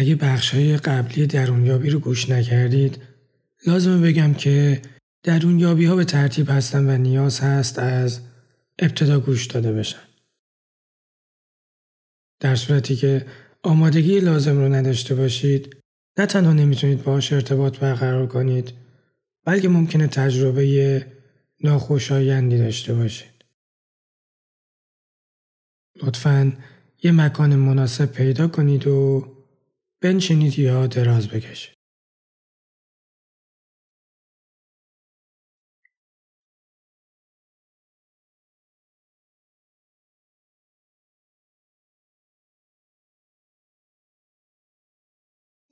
اگه بخشهای قبلی درونیابی رو گوش نکردید لازمه بگم که درونیابی ها به ترتیب هستن و نیاز هست از ابتدا گوش داده بشن. در صورتی که آمادگی لازم رو نداشته باشید نه تنها نمی‌تونید باهاش ارتباط برقرار کنید بلکه ممکنه تجربه ناخوشایندی داشته باشید. لطفا یه مکان مناسب پیدا کنید و بنشینید یا دراز بکشید.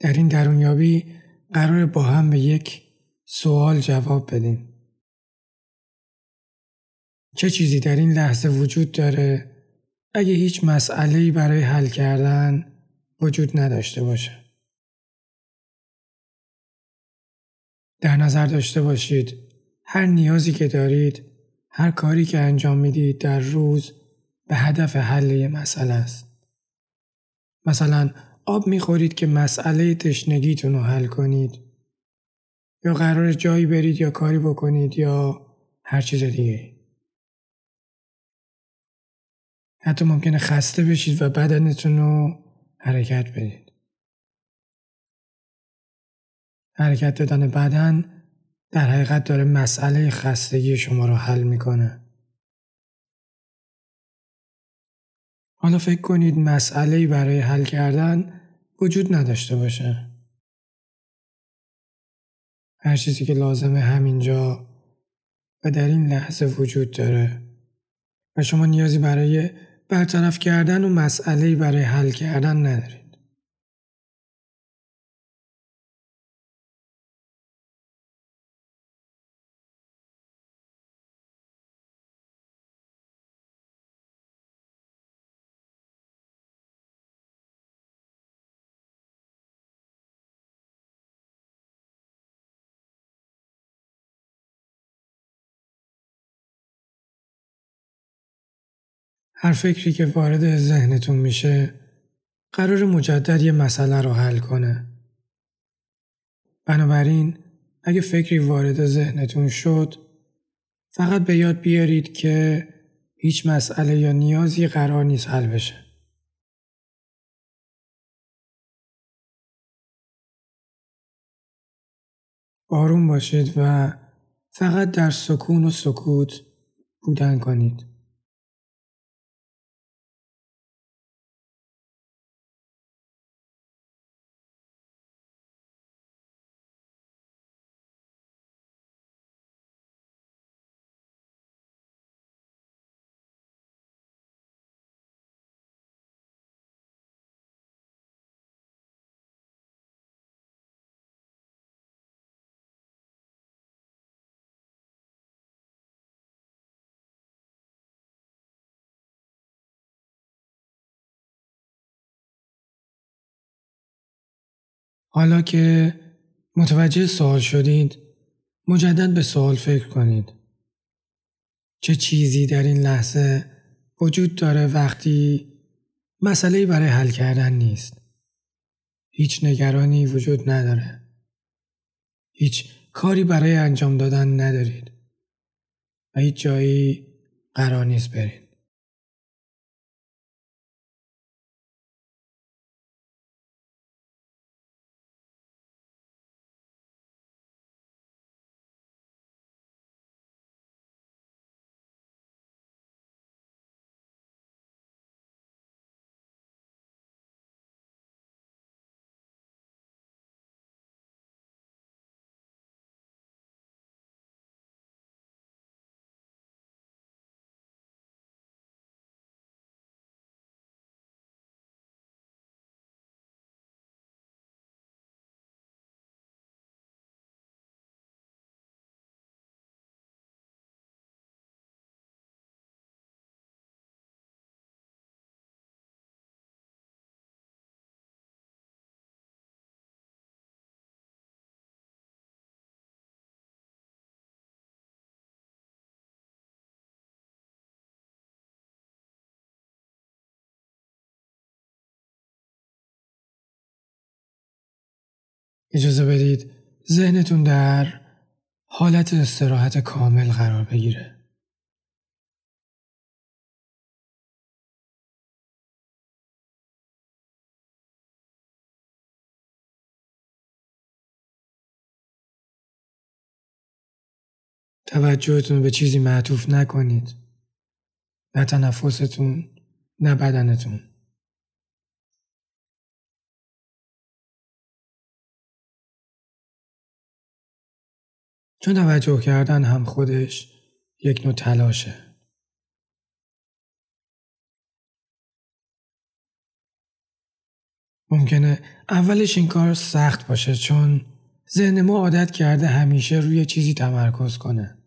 در این درونیابی قرار با هم به یک سوال جواب بدیم. چه چیزی در این لحظه وجود داره اگه هیچ مسئله برای حل کردن وجود نداشته باشه. در نظر داشته باشید هر نیازی که دارید هر کاری که انجام می‌دید در روز به هدف حل یه مسئله است. مثلا آب می‌خورید که مسئله تشنگیتون رو حل کنید یا قرار جایی برید یا کاری بکنید یا هر چیز دیگه. حتی ممکنه خسته بشید و بدنتون رو حرکت بدید. حرکت دادن بدن در حقیقت داره مسئله خستگی شما رو حل می‌کنه. حالا فکر کنید مسئله برای حل کردن وجود نداشته باشه. هر چیزی که لازمه همینجا و در این لحظه وجود داره و شما نیازی برای برطرف کردن و مسئله برای حل کردن ندارید. هر فکری که وارد ذهنتون میشه قرار مجدد یه مسئله رو حل کنه. بنابراین اگه فکری وارد ذهنتون شد فقط به یاد بیارید که هیچ مسئله یا نیازی قرار نیست حل بشه. آروم باشید و فقط در سکون و سکوت بودن کنید. حالا که متوجه سوال شدید مجدد به سوال فکر کنید. چه چیزی در این لحظه وجود داره وقتی مسئله برای حل کردن نیست؟ هیچ نگرانی وجود نداره. هیچ کاری برای انجام دادن ندارید. و هیچ جایی قرار نیست برید. اجازه بدید ذهنتون در حالت استراحت کامل قرار بگیره. توجهتون به چیزی معطوف نکنید. نه تنفستون نه بدنتون. چون توجه کردن هم خودش یک نوع تلاشه. ممکنه اولش این کار سخت باشه چون ذهن ما عادت کرده همیشه روی چیزی تمرکز کنه.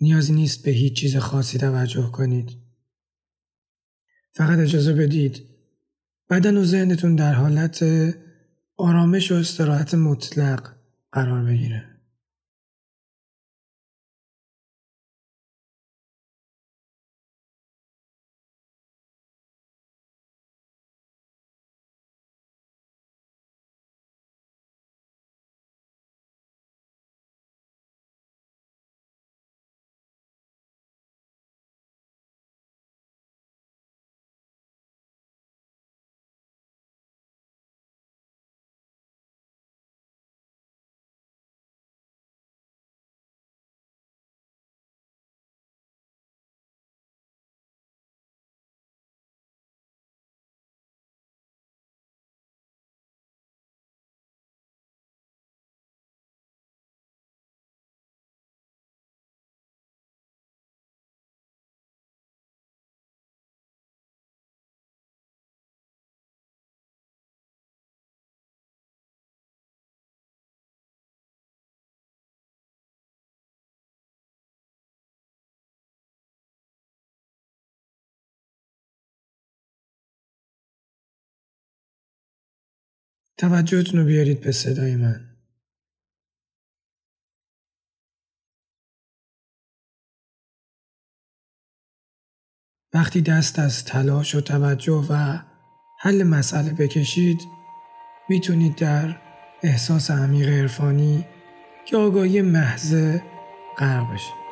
نیازی نیست به هیچ چیز خاصی توجه کنید. فقط اجازه بدید بدن و ذهنتون در حالت آرامش و استراحت مطلق قرار بگیره. توجهتون رو بیارید به صدای من. وقتی دست از تلاش و توجه و حل مسئله بکشید می‌تونید در احساس عمیق عرفانی که آگاهی محض غرق بشید.